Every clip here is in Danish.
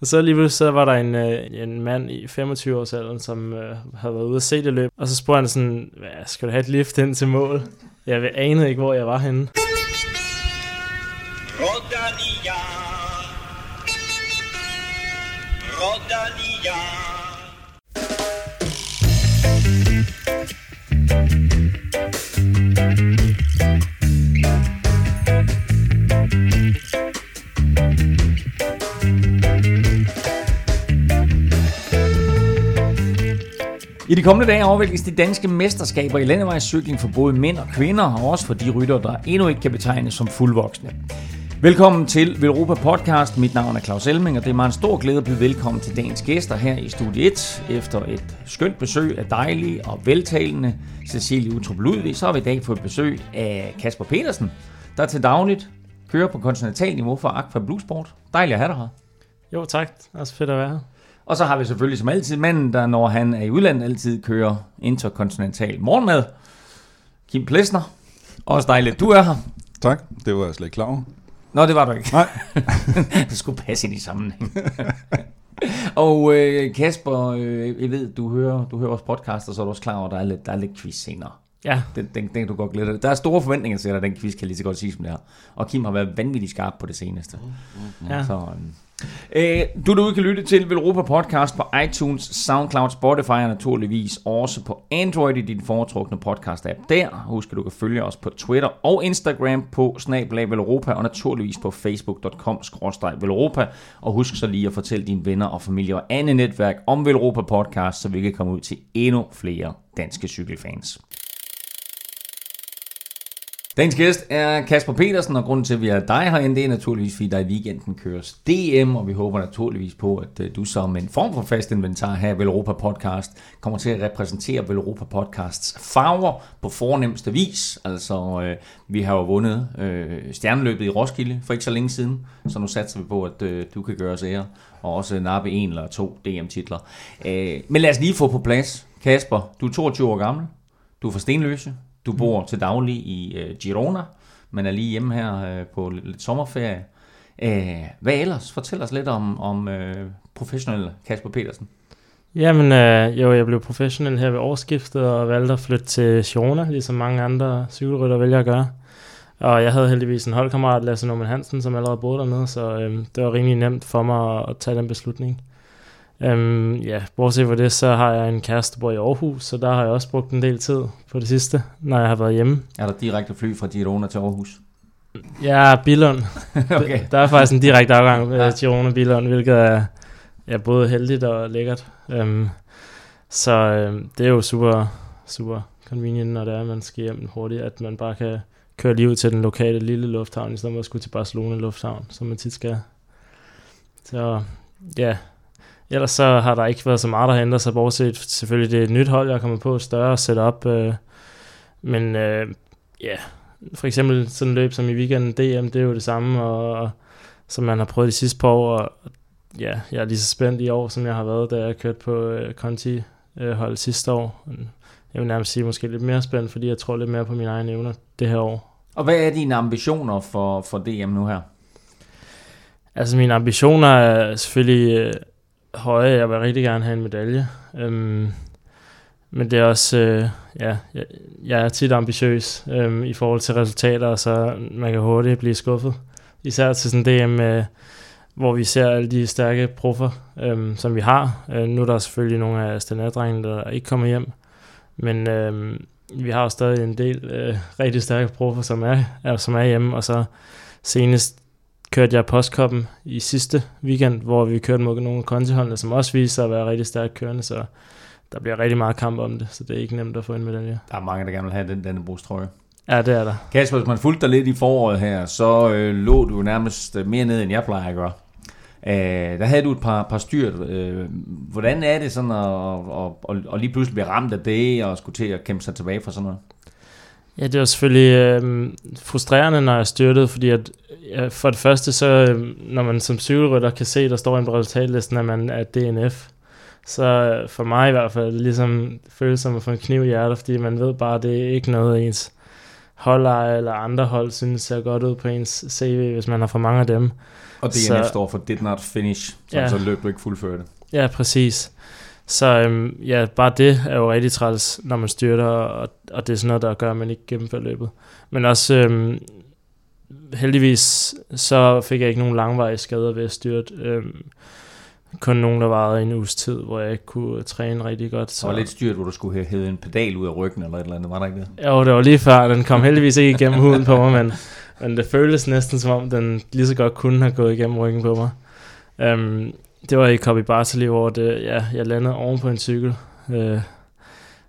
Og så lige så var der en, øh, en mand i 25 års alderen, som øh, havde været ude at se det løb. Og så spurgte han sådan, skal du have et lift ind til mål? Jeg anede ikke, hvor jeg var henne. I de kommende dage afvikles de danske mesterskaber i landevejscykling for både mænd og kvinder, og også for de rytter, der endnu ikke kan betegnes som fuldvoksne. Velkommen til Velropa Podcast. Mit navn er Claus Elming, og det er mig en stor glæde at byde velkommen til dagens gæster her i Studie 1. Efter et skønt besøg af dejlige og veltalende Cecilie Utrup Ludvig, så har vi i dag fået besøg af Kasper Petersen, der til dagligt kører på kontinental niveau for Aqua Bluesport. Dejligt at have dig her. Jo, tak. Det er også fedt at være her. Og så har vi selvfølgelig som altid manden, der når han er i udlandet altid kører interkontinental morgenmad. Kim Plesner. Også dejligt, du er her. Tak, det var jeg slet ikke klar over. Nå, det var du ikke. Nej. det skulle passe ind i sammenhæng. og øh, Kasper, øh, jeg ved, du hører, du hører vores podcast, og så er du også klar over, at der er lidt, der er lidt quiz senere. Ja. Den, den, den du godt glæde Der er store forventninger til dig, den quiz kan lige så godt sige, som det er. Og Kim har været vanvittigt skarp på det seneste. Ja. Så, øhm, Øh, du derude kan lytte til Velropa Podcast på iTunes, SoundCloud, Spotify og naturligvis også på Android i din foretrukne podcast-app der. Husk, at du kan følge os på Twitter og Instagram på snablag Velropa og naturligvis på facebook.com-velropa. Og husk så lige at fortælle dine venner og familie og andet netværk om Velropa Podcast, så vi kan komme ud til endnu flere danske cykelfans. Dagens gæst er Kasper Petersen, og grunden til, at vi har dig herinde, det er naturligvis, fordi der i weekenden køres DM, og vi håber naturligvis på, at øh, du som en form for fast inventar her i Europa Podcast kommer til at repræsentere Europa Podcasts farver på fornemmeste vis. Altså, øh, vi har jo vundet øh, stjerneløbet i Roskilde for ikke så længe siden, så nu satser vi på, at øh, du kan gøre os ære, og også nappe en eller to DM-titler. Øh, men lad os lige få på plads. Kasper, du er 22 år gammel, du er fra Stenløse, du bor til daglig i øh, Girona, men er lige hjemme her øh, på lidt, lidt sommerferie. Æh, hvad ellers? Fortæl os lidt om, om øh, professionel Kasper Petersen. Jamen, øh, jo, jeg blev professionel her ved årsskiftet og valgte at flytte til Girona, ligesom mange andre cykelrytter vælger at gøre. Og jeg havde heldigvis en holdkammerat, Lasse Norman Hansen, som allerede boede dernede, så øh, det var rimelig nemt for mig at, at tage den beslutning. Øhm, ja, bortset fra det, så har jeg en kæreste, der bor i Aarhus, så der har jeg også brugt en del tid på det sidste, når jeg har været hjemme. Er der direkte fly fra Girona til Aarhus? Ja, Billund. okay. Der er faktisk en direkte afgang med ja. Girona Billund, hvilket er ja, både heldigt og lækkert. Øhm, så øhm, det er jo super, super convenient, når det er, at man skal hjem hurtigt, at man bare kan køre lige ud til den lokale lille lufthavn, i stedet for at skulle til Barcelona Lufthavn, som man tit skal. Så ja, Ellers så har der ikke været så meget, der har ændret sig, bortset selvfølgelig det er et nyt hold, jeg er kommet på, større setup. Øh, men øh, ja, for eksempel sådan løb som i weekenden, DM, det er jo det samme, og, og som man har prøvet de sidste par år, og ja, jeg er lige så spændt i år, som jeg har været, da jeg kørte på øh, Conti øh, hold sidste år. Jeg vil nærmest sige måske lidt mere spændt, fordi jeg tror lidt mere på mine egne evner det her år. Og hvad er dine ambitioner for, for DM nu her? Altså mine ambitioner er selvfølgelig øh, høje. Jeg vil rigtig gerne have en medalje. Øhm, men det er også, øh, ja, jeg, jeg er tit ambitiøs øh, i forhold til resultater, så man kan hurtigt blive skuffet. Især til sådan DM, øh, hvor vi ser alle de stærke proffer, øh, som vi har. Øh, nu er der selvfølgelig nogle af standarddrengene, der ikke kommer hjem, men øh, vi har jo stadig en del øh, rigtig stærke proffer, som er, er, som er hjemme, og så senest kørte jeg postkoppen i sidste weekend, hvor vi kørte mod nogle kontiholdene, som også viste sig at være rigtig stærkt kørende, så der bliver rigtig meget kamp om det, så det er ikke nemt at få en medalje. Der er mange, der gerne vil have den, denne brugstrøje. Ja, det er der. Kasper, hvis man fulgte dig lidt i foråret her, så øh, lå du nærmest øh, mere ned, end jeg plejer at gøre. Øh, der havde du et par, par styrt. Øh, hvordan er det sådan at, at, at, at lige pludselig blive ramt af det, og skulle til at kæmpe sig tilbage fra sådan noget? Ja, det var selvfølgelig øh, frustrerende, når jeg styrtede, fordi at, ja, for det første, så øh, når man som cykelrytter kan se, der står en på resultatlisten, at man er DNF, så øh, for mig i hvert fald, ligesom føles som at få en kniv i hjertet, fordi man ved bare, at det er ikke noget ens holdejer eller andre hold synes ser godt ud på ens CV, hvis man har for mange af dem. Og DNF så, står for did not finish, så, ja, så løb du ikke fuldført. Ja, præcis. Så øhm, ja, bare det er jo rigtig træls, når man styrter, og, og det er sådan noget, der gør, at man ikke gennemfører løbet. Men også øhm, heldigvis, så fik jeg ikke nogen langvarige skader ved at styrte. Øhm, kun nogen, der varede en uges tid, hvor jeg ikke kunne træne rigtig godt. Så. Det var lidt styrt, hvor du skulle have hævet en pedal ud af ryggen eller et eller andet, var der ikke det? Jo, det var lige før. Den kom heldigvis ikke igennem huden på mig, men, men det føltes næsten som om, den lige så godt kunne have gået igennem ryggen på mig. Um, det var i Copy Bartoli, hvor det, ja, jeg landede oven på en cykel øh,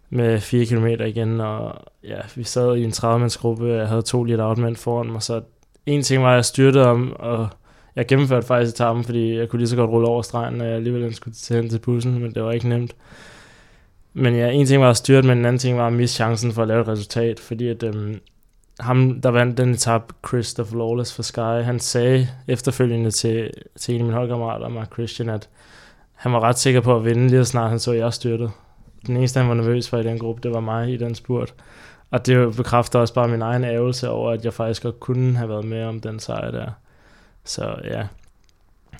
med 4 km igen, og ja, vi sad i en 30-mandsgruppe, jeg havde to lidt outmænd foran mig, så en ting var, at jeg styrtede om, og jeg gennemførte faktisk etappen, fordi jeg kunne lige så godt rulle over stregen, når jeg alligevel skulle tage hen til bussen, men det var ikke nemt. Men ja, en ting var at styrte, men en anden ting var at miste chancen for at lave et resultat, fordi at øhm, ham, der vandt den etap, Christopher Lawless for Sky, han sagde efterfølgende til, til en af mine holdkammerater, Mark Christian, at han var ret sikker på at vinde, lige så snart han så, at jeg styrtede. Den eneste, han var nervøs for i den gruppe, det var mig i den spurt. Og det bekræfter også bare min egen ævelse over, at jeg faktisk godt kunne have været med om den sejr der. Så ja.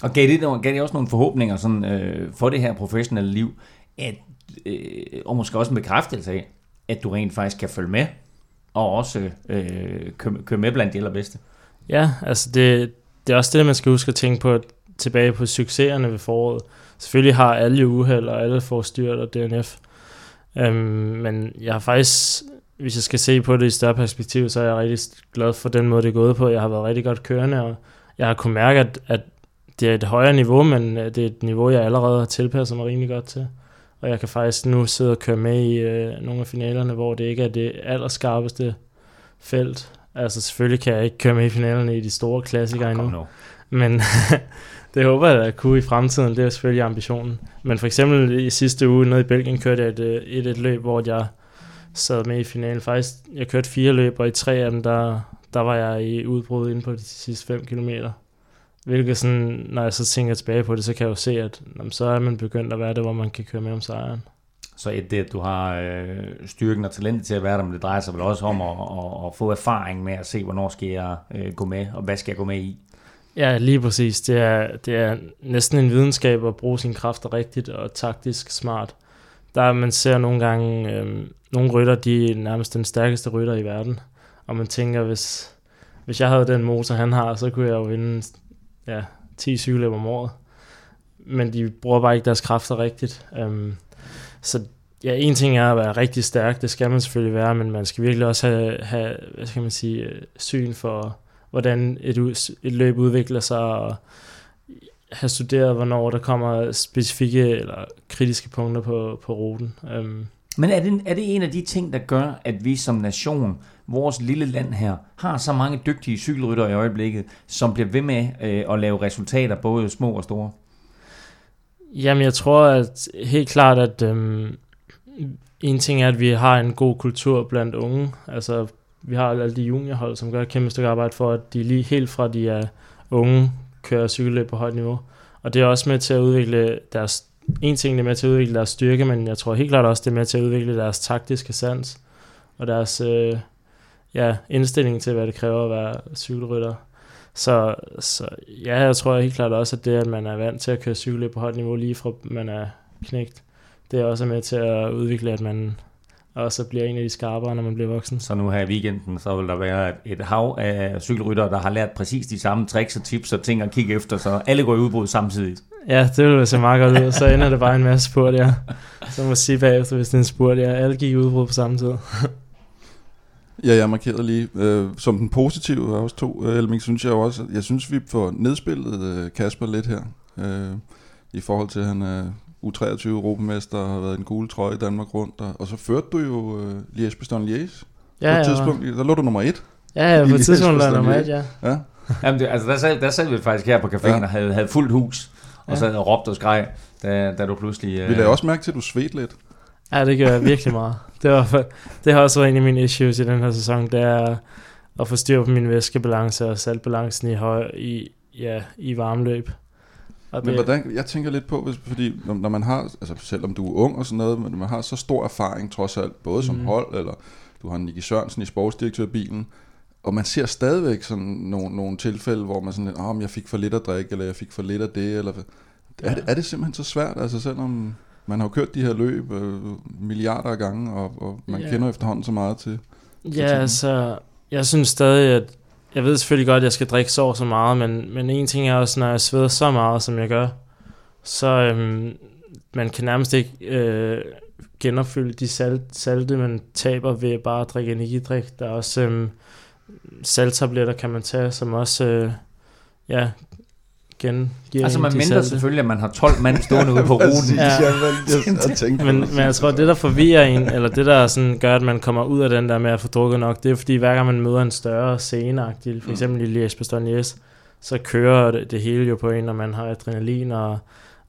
Og gav det, gav det også nogle forhåbninger sådan, øh, for det her professionelle liv, at, øh, og måske også en bekræftelse af, at du rent faktisk kan følge med, og også øh, køre, køre med blandt de allerbedste? Ja, altså det, det er også det, man skal huske at tænke på, tilbage på succeserne ved foråret. Selvfølgelig har alle uheld, og alle får styrt og DNF. Øhm, men jeg har faktisk, hvis jeg skal se på det i større perspektiv, så er jeg rigtig glad for den måde, det er gået på. Jeg har været rigtig godt kørende, og jeg har kunnet mærke, at, at det er et højere niveau, men øh, det er et niveau, jeg allerede har tilpasset mig rimelig godt til. Og jeg kan faktisk nu sidde og køre med i øh, nogle af finalerne, hvor det ikke er det allerskarpeste felt. Altså selvfølgelig kan jeg ikke køre med i finalerne i de store klassikere endnu. No. Men det håber jeg at kunne i fremtiden. Det er selvfølgelig ambitionen. Men for eksempel i sidste uge nede i Belgien kørte jeg et, øh, et, et løb, hvor jeg sad med i finalen. Faktisk, jeg kørte fire løb, og i tre af dem, der, der var jeg i udbrud inde på de sidste 5 km. Hvilket sådan, når jeg så tænker tilbage på det, så kan jeg jo se, at jamen, så er man begyndt at være det, hvor man kan køre med om sejren. Så et det, at du har øh, styrken og talentet til at være der, men det drejer sig vel også om at, at, at få erfaring med at se, hvornår skal jeg øh, gå med, og hvad skal jeg gå med i? Ja, lige præcis. Det er, det er næsten en videnskab at bruge sine kræfter rigtigt og taktisk smart. Der man ser nogle gange, øh, nogle rytter, de er nærmest den stærkeste rytter i verden. Og man tænker, hvis, hvis jeg havde den motor, han har, så kunne jeg jo vinde ja, 10 cykelløb om året. Men de bruger bare ikke deres kræfter rigtigt. Um, så ja, en ting er at være rigtig stærk, det skal man selvfølgelig være, men man skal virkelig også have, have hvad skal man sige, øh, syn for, hvordan et, et løb udvikler sig, og have studeret, hvornår der kommer specifikke eller kritiske punkter på, på ruten. Um, men er det, er det en af de ting, der gør, at vi som nation, vores lille land her, har så mange dygtige cykelryttere i øjeblikket, som bliver ved med øh, at lave resultater, både små og store? Jamen, jeg tror at helt klart, at øhm, en ting er, at vi har en god kultur blandt unge. Altså, vi har alle de juniorhold, som gør et kæmpe stykke arbejde for, at de lige helt fra de er unge, kører cykelløb på højt niveau. Og det er også med til at udvikle deres en ting, det er med til at udvikle deres styrke, men jeg tror helt klart også, det er med til at udvikle deres taktiske sans, og deres øh, ja, indstilling til, hvad det kræver at være cykelrytter. Så, så ja, jeg tror helt klart også, at det, at man er vant til at køre cykel på højt niveau, lige fra man er knægt, det er også med til at udvikle, at man også bliver en af de skarpere, når man bliver voksen. Så nu her i weekenden, så vil der være et hav af cykelryttere, der har lært præcis de samme tricks og tips og ting at kigge efter, så alle går i udbrud samtidig. Ja, det ville se meget godt ud. Så ender det bare en masse spurt, ja. Så må sige bagefter, hvis det er en spurt, ja. Alle gik i udbrud på samme tid. Ja, jeg markerede lige. Øh, som den positive også to øh, Elming, synes jeg også, jeg synes, vi får nedspillet øh, Kasper lidt her. Øh, I forhold til, at han er U23 Europamester og har været en gule trøje i Danmark rundt. Og, og så førte du jo øh, Liège Bastogne Liège. Ja, på et tidspunkt, der lå du nummer et. Ja, ja, på et tidspunkt lå nummer et, ja. ja. Jamen, det, altså, der, sad, der sad vi faktisk her på caféen ja. og havde, havde fuldt hus og så og råbte og skreg, da, da du pludselig... Vi lagde også mærke til, at du svedte lidt. Ja, det gør jeg virkelig meget. Det, var det har også været en af mine issues i den her sæson, det er at få styr på min væskebalance og saltbalancen i, høj, i, ja, i varmløb. Og men det, hvordan, jeg tænker lidt på, hvis, fordi når, man har, altså selvom du er ung og sådan noget, men man har så stor erfaring trods alt, både som mm. hold eller du har Nicky Sørensen i sportsdirektørbilen, og man ser stadigvæk sådan nogle, nogle tilfælde, hvor man sådan lidt, oh, jeg fik for lidt at drikke, eller jeg fik for lidt af det, eller er, det, er det simpelthen så svært, altså selvom man har jo kørt de her løb øh, milliarder af gange, og, og man yeah. kender efterhånden så meget til, til Ja, altså, jeg synes stadig, at jeg ved selvfølgelig godt, at jeg skal drikke så så meget, men, men en ting er også, når jeg sveder så meget, som jeg gør, så øhm, man kan nærmest ikke øh, genopfylde de salt, salte, man taber ved bare at drikke energidrik. Der er også øhm, salttabletter, kan man tage, som også øh, ja, gen, giver Altså man mindre selvfølgelig, at man har 12 mand stående ude på ruten. ja. men, men jeg tror, det der forvirrer en, eller det der sådan gør, at man kommer ud af den der med at få drukket nok, det er fordi hver gang man møder en større scene, for mm. eksempel i Liège Bastogne så kører det, det hele jo på en, når man har adrenalin, og,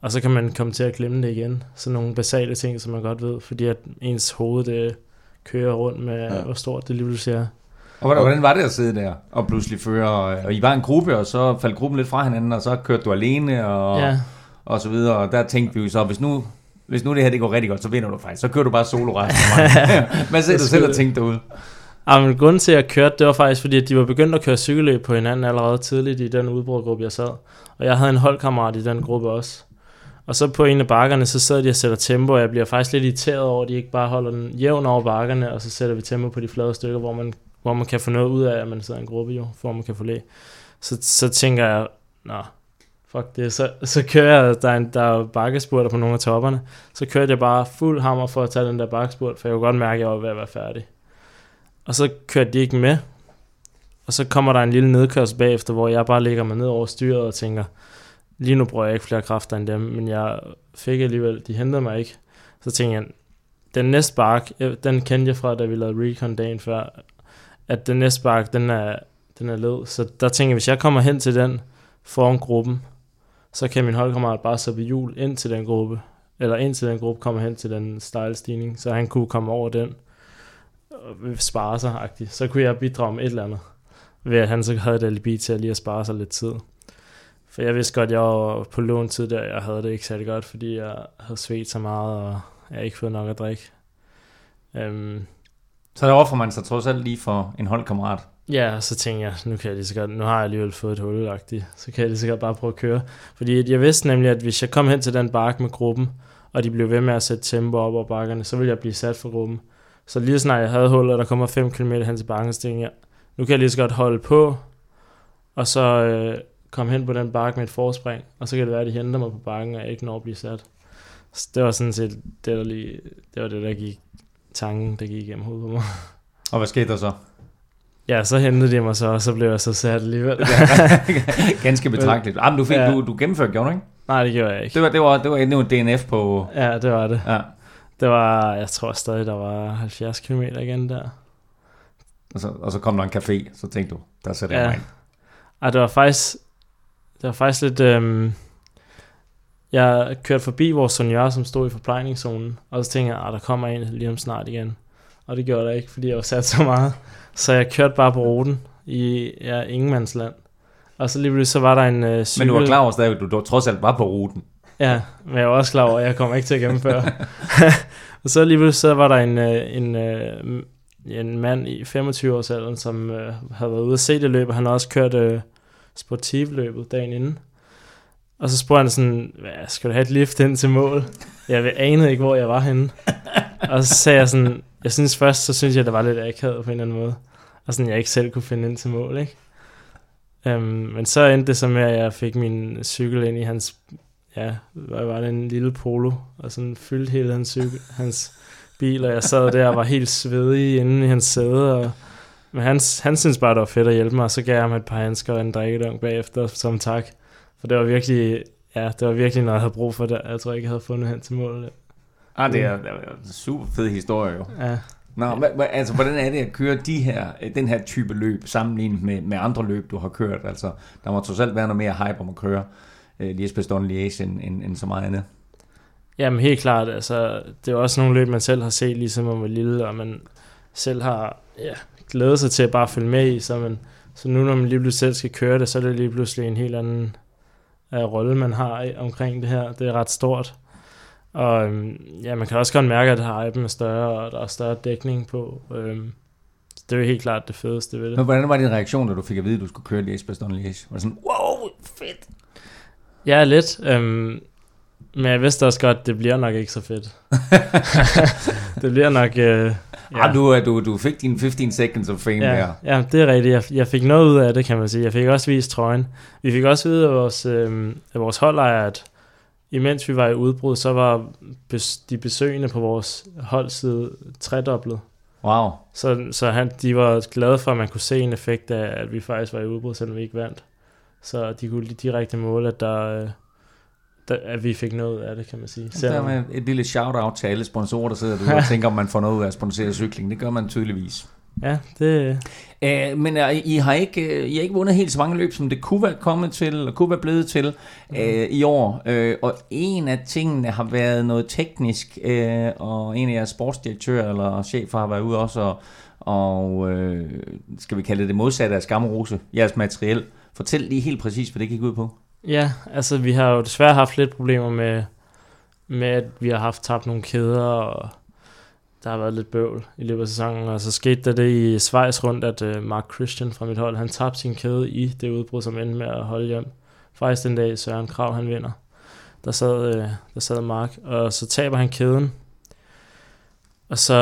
og så kan man komme til at glemme det igen. Så nogle basale ting, som man godt ved, fordi at ens hoved det kører rundt med, ja. hvor stort det lige siger. Og hvordan, hvordan var det at sidde der og pludselig føre, og, og I var en gruppe, og så faldt gruppen lidt fra hinanden, og så kørte du alene, og, ja. og så videre, og der tænkte vi jo så, hvis nu, hvis nu det her det går rigtig godt, så vinder du faktisk, så kører du bare solo resten Hvad sagde du selv og tænkte derude? Ja, men grunden til, at jeg kørte, det var faktisk, fordi at de var begyndt at køre cykelløb på hinanden allerede tidligt i den udbrudgruppe, jeg sad. Og jeg havde en holdkammerat i den gruppe også. Og så på en af bakkerne, så sidder de og sætter tempo, og jeg bliver faktisk lidt irriteret over, at de ikke bare holder den jævn over bakkerne, og så sætter vi tempo på de flade stykker, hvor man hvor man kan få noget ud af, at man sidder i en gruppe jo, hvor man kan få læ. Så, så tænker jeg, nå, fuck det, så, så kører jeg, der er, en, der er bakkespurter på nogle af topperne, så kørte jeg bare fuld hammer for at tage den der bakkespurt, for jeg kunne godt mærke, at jeg var ved at være færdig. Og så kørte de ikke med, og så kommer der en lille nedkørsel bagefter, hvor jeg bare ligger mig ned over styret og tænker, lige nu bruger jeg ikke flere kræfter end dem, men jeg fik alligevel, de hentede mig ikke. Så tænkte jeg, den næste bark, øh, den kendte jeg fra, da vi lavede recon dagen før, at den næste bakke, den er, den er led. Så der tænker jeg, hvis jeg kommer hen til den foran gruppen, så kan min holdkammerat bare så ved hjul ind til den gruppe, eller ind til den gruppe kommer hen til den style-stigning, så han kunne komme over den og spare sig -agtigt. Så kunne jeg bidrage med et eller andet, ved at han så havde et alibi til at lige at spare sig lidt tid. For jeg vidste godt, at jeg var på lån tid der, jeg havde det ikke særlig godt, fordi jeg havde svedt så meget, og jeg ikke fået nok at drikke. Øhm, så der offer man sig trods alt lige for en holdkammerat. Ja, så tænker jeg, nu kan jeg lige så godt, nu har jeg alligevel fået et hul så kan jeg lige så godt bare prøve at køre. Fordi jeg vidste nemlig, at hvis jeg kom hen til den bakke med gruppen, og de blev ved med at sætte tempo op over bakkerne, så ville jeg blive sat for gruppen. Så lige snart jeg havde hullet, og der kommer 5 km hen til bakken, så tænkte jeg, nu kan jeg lige så godt holde på, og så øh, komme hen på den bakke med et forspring, og så kan det være, at de henter mig på bakken, og jeg ikke når at blive sat. Så det var sådan set det, der lige, det var det, der gik tanken, der gik igennem hovedet på mig. Og hvad skete der så? Ja, så hentede de mig så, og så blev jeg så sat alligevel. Ganske betragteligt. Ah, men du, fik, ja. du, du gennemførte, gjorde du ikke? Nej, det gjorde jeg ikke. Det var, det var, det var endnu en DNF på... Ja, det var det. Ja. Det var, jeg tror stadig, der var 70 km igen der. Og så, og så kom der en café, så tænkte du, der sætter ja. jeg mig ind. Ja, det var faktisk, det var faktisk lidt, øhm, jeg kørte forbi vores senior, som stod i forplejningszonen, og så tænkte jeg, at ah, der kommer en lige om snart igen. Og det gjorde der ikke, fordi jeg var sat så meget. Så jeg kørte bare på ruten i ja, ingenmandsland. Og så lige så var der en uh, cykel... Men du var klar over at du, du trods alt var på ruten. Ja, men jeg var også klar over, at jeg kommer ikke til at gennemføre. og så lige så var der en, uh, en, uh, en mand i 25 års alderen, som uh, havde været ude at se det løb, og han har også kørt uh, sportivløbet dagen inden. Og så spurgte han sådan, hvad, skal du have et lift ind til mål? Jeg anede ikke, hvor jeg var henne. og så sagde jeg sådan, jeg synes først, så synes jeg, det var lidt akavet på en eller anden måde. Og sådan, jeg ikke selv kunne finde ind til mål, ikke? Um, men så endte det så med, at jeg fik min cykel ind i hans, ja, hvad var det, en lille polo, og sådan fyldte hele hans, cykel, hans bil, og jeg sad der og var helt svedig inde i hans sæde, og, men han, han synes bare, det var fedt at hjælpe mig, og så gav jeg ham et par handsker og en drikkedunk bagefter som tak. For det var virkelig, ja, det var virkelig noget, jeg havde brug for det. Jeg tror ikke, jeg havde fundet hen til målet. Ah, det er, det er en super fed historie jo. Ja. Nå, men, altså, hvordan er det at køre de her, den her type løb sammenlignet med, med andre løb, du har kørt? Altså, der må trods alt være noget mere hype om at køre uh, Liège Bastogne Liège end, end, end så meget andet. Jamen helt klart, altså, det er også nogle løb, man selv har set, ligesom man var lille, og man selv har ja, glædet sig til at bare følge med i, så, man, så nu når man lige pludselig selv skal køre det, så er det lige pludselig en helt anden af rolle, man har omkring det her. Det er ret stort. Og øhm, ja, man kan også godt mærke, at hypen er større, og der er større dækning på. Øhm, det er jo helt klart det fedeste ved det. Men hvordan var din reaktion, da du fik at vide, at du skulle køre Liège Bastogne Liège? Var det sådan, wow, fedt? Ja, lidt. Øhm, men jeg vidste også godt, at det bliver nok ikke så fedt. det bliver nok... Øh, ja. ah, du, du, du fik din 15 seconds of fame ja, der. Ja, det er rigtigt. Jeg, jeg fik noget ud af det, kan man sige. Jeg fik også vist trøjen. Vi fik også vide af vores, øh, af vores holdejer, at imens vi var i udbrud, så var bes, de besøgende på vores holdside tredoblet. Wow. Så, så han, de var glade for, at man kunne se en effekt af, at vi faktisk var i udbrud, selvom vi ikke vandt. Så de kunne direkte måle, at der, øh, der, at vi fik noget af det, kan man sige. Selvom... Der med et lille shout-out til alle sponsorer, der sidder derude og tænker, om man får noget ud af at sponsere cykling. Det gør man tydeligvis. Ja, det... Æh, men uh, I, har ikke, uh, I har ikke vundet helt så mange løb, som det kunne være kommet til, eller kunne være blevet til uh, i år. Uh, og en af tingene har været noget teknisk, uh, og en af jeres sportsdirektører eller chefer har været ude også, og, og uh, skal vi kalde det det modsatte af skammerose, jeres materiel. Fortæl lige helt præcis, hvad det gik ud på. Ja, altså vi har jo desværre haft lidt problemer med, med at vi har haft tabt nogle kæder, og der har været lidt bøvl i løbet af sæsonen. Og så skete der det i Schweiz rundt, at uh, Mark Christian fra mit hold, han tabte sin kæde i det udbrud, som endte med at holde hjem. Faktisk den dag Søren Krav, han vinder. Der sad, uh, der sad Mark, og så taber han kæden. Og så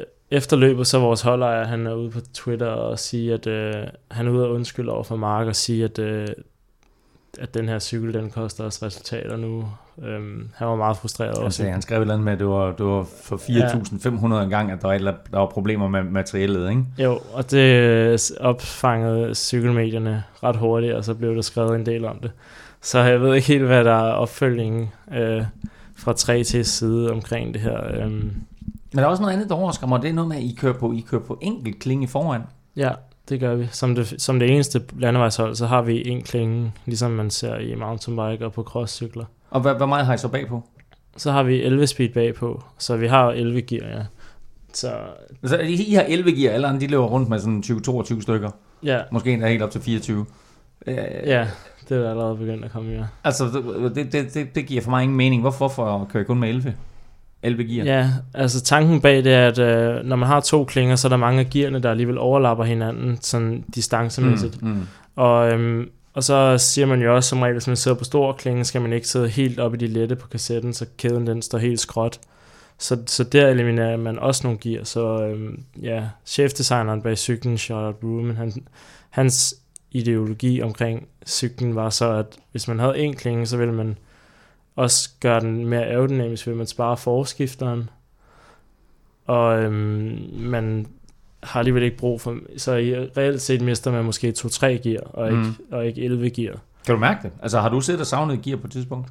uh, efter løbet, så vores holdejer, han er ude på Twitter og siger, at uh, han er ude og undskylde over for Mark og sige, at uh, at den her cykel, den koster os resultater nu. Øhm, han var meget frustreret over det. Han skrev et eller andet med, at det var, det var for 4.500 ja. en gang, at der var, der var problemer med materialet, ikke? Jo, og det opfangede cykelmedierne ret hurtigt, og så blev der skrevet en del om det. Så jeg ved ikke helt, hvad der er opfølgingen øh, fra 3 til side omkring det her. Øhm. Men der er også noget andet, der overrasker mig, det er noget med, at I kører på, I kører på enkelt klinge foran. Ja, det gør vi. Som det, som det eneste landevejshold, så har vi en klinge, ligesom man ser i mountainbike og på crosscykler. Og hvad, hvor meget har I så bagpå? Så har vi 11 speed bagpå, så vi har 11 gear, ja. Så, så I har 11 gear, alle andre de løber rundt med sådan 20-22 stykker? Ja. Måske endda helt op til 24? Ja, det er allerede begyndt at komme, ja. Altså, det, det, det, det giver for mig ingen mening. Hvorfor, hvorfor kører I kun med 11? 11 gear. Ja, altså tanken bag det er, at øh, når man har to klinger, så er der mange af gearne, der alligevel overlapper hinanden, sådan distancemæssigt. Mm, mm. Og, øhm, og så siger man jo også som regel, hvis man sidder på store klinger, skal man ikke sidde helt op i de lette på kassetten, så kæden den står helt skråt. Så, så der eliminerer man også nogle gear. Så øhm, ja, chefdesigneren bag cyklen, Charlotte Ruman, han, hans ideologi omkring cyklen var så, at hvis man havde en klinge, så ville man også gøre den mere aerodynamisk, ved man sparer forskifteren. Og øhm, man har alligevel ikke brug for... Så i reelt set mister man måske 2-3 gear, og ikke, mm. og ikke 11 gear. Kan du mærke det? Altså har du set og savnet gear på et tidspunkt?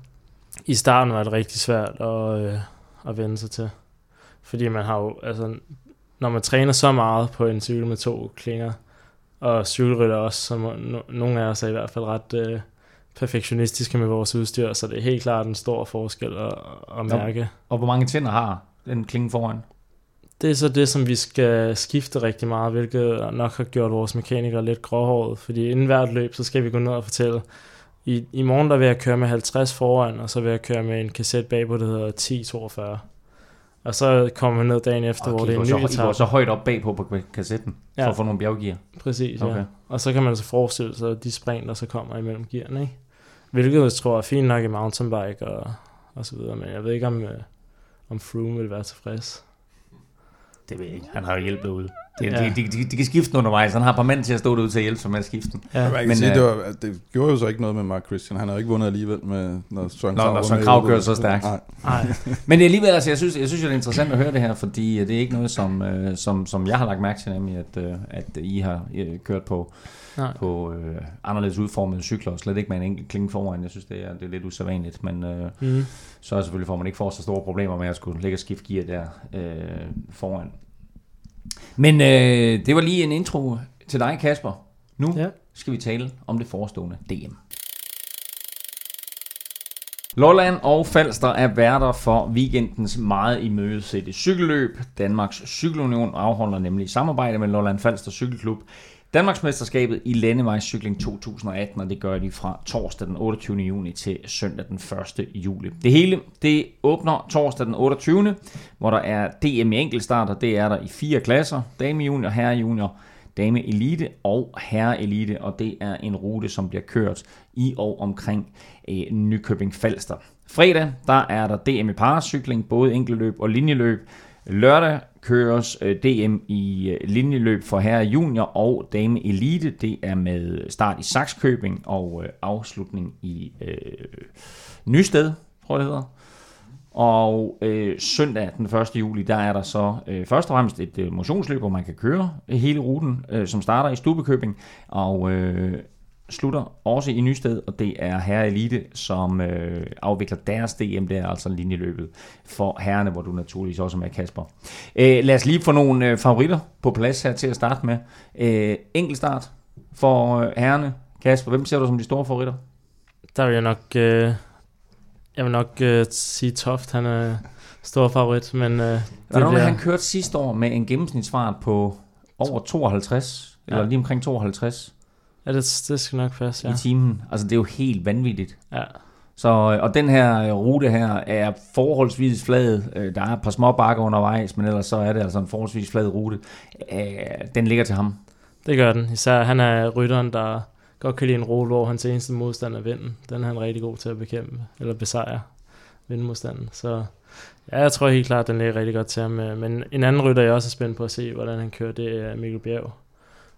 I starten var det rigtig svært at, øh, at vende sig til. Fordi man har jo... Altså, når man træner så meget på en cykel med to klinger, og cykelrytter også, som no, nogle af os er i hvert fald ret... Øh, perfektionistiske med vores udstyr, så det er helt klart en stor forskel at, at mærke. Ja. Og hvor mange tænder har den klinge foran? Det er så det, som vi skal skifte rigtig meget, hvilket nok har gjort vores mekanikere lidt gråhåret, fordi inden hvert løb, så skal vi gå ned og fortælle, i, i morgen der vil jeg køre med 50 foran, og så vil jeg køre med en kasset bagpå, der hedder 1042. Og så kommer man ned dagen efter, okay, hvor det er en ny etape. I går så højt op bagpå på kassetten, ja. for at få nogle bjerggear. Præcis, okay. ja. Og så kan man så forestille sig de spring, der så kommer imellem gearne, ikke? Hvilket jeg tror er fint nok i mountainbike og, og så videre, men jeg ved ikke, om, øh, om Froome vil være tilfreds. Det ved jeg ikke. Han har jo hjælpet ud. De, ja. de, de, de, de kan skifte undervejs. Han har par mænd til at stå derude til at hjælpe sig med at skifte den. Ja. Men, sige, det, var, det gjorde jo så ikke noget med Mark Christian. Han har jo ikke vundet alligevel, med, når Søren Krav, når Søren Krav kører så stærkt. Nej. Nej. Men det er alligevel, altså, jeg synes, jeg synes det er interessant at høre det her, fordi det er ikke noget, som, øh, som, som jeg har lagt mærke til, nemlig at, øh, at I har kørt på Nej. på øh, anderledes udformede cykler, og slet ikke med en enkelt klinge foran. Jeg synes, det er, det er lidt usædvanligt, men øh, mm. så er selvfølgelig for, at man ikke får så store problemer med at skulle lægge skift gear der øh, foran. Men øh, det var lige en intro til dig, Kasper. Nu ja. skal vi tale om det forestående DM. Lolland og Falster er værter for weekendens meget imødesætte cykelløb. Danmarks Cykelunion afholder nemlig samarbejde med Lolland Falster Cykelklub Danmarksmesterskabet i landevejscykling 2018, og det gør de fra torsdag den 28. juni til søndag den 1. juli. Det hele det åbner torsdag den 28. hvor der er DM i enkeltstart, og det er der i fire klasser. Dame junior, herre junior, dame elite og herre elite, og det er en rute, som bliver kørt i og omkring øh, Nykøbing Falster. Fredag, der er der DM i paracykling, både enkeltløb og linjeløb. Lørdag køres øh, DM i øh, linjeløb for herre junior og dame elite. Det er med start i Saxkøbing og øh, afslutning i øh, Nysted, tror jeg det hedder. Og øh, søndag den 1. juli, der er der så øh, først og fremmest et øh, motionsløb, hvor man kan køre hele ruten, øh, som starter i Stubekøbing, og øh, slutter også i Nysted, og det er Herre Elite, som øh, afvikler deres DM, det er altså linjeløbet for herrene, hvor du naturligvis også er med, Kasper. Øh, lad os lige få nogle øh, favoritter på plads her til at starte med. Øh, enkeltstart for øh, herrene. Kasper, hvem ser du som de store favoritter? Der vil jeg nok, øh, jeg vil nok øh, sige Toft, han er stor favorit, men... Øh, det Hvordan bliver... han kørte sidste år med en gennemsnitsfart på over 52, ja. eller lige omkring 52? Ja, det, det skal nok passe, ja. I timen. Altså, det er jo helt vanvittigt. Ja. Så, og den her rute her er forholdsvis flad. Øh, der er et par små bakker undervejs, men ellers så er det altså en forholdsvis flad rute. Øh, den ligger til ham. Det gør den. Især han er rytteren, der godt kan lide en rute, hvor hans eneste modstand er vinden. Den er han rigtig god til at bekæmpe, eller besejre vindmodstanden. Så ja, jeg tror helt klart, den ligger rigtig godt til ham. Øh, men en anden rytter, jeg også er spændt på at se, hvordan han kører, det er Mikkel Bjerg.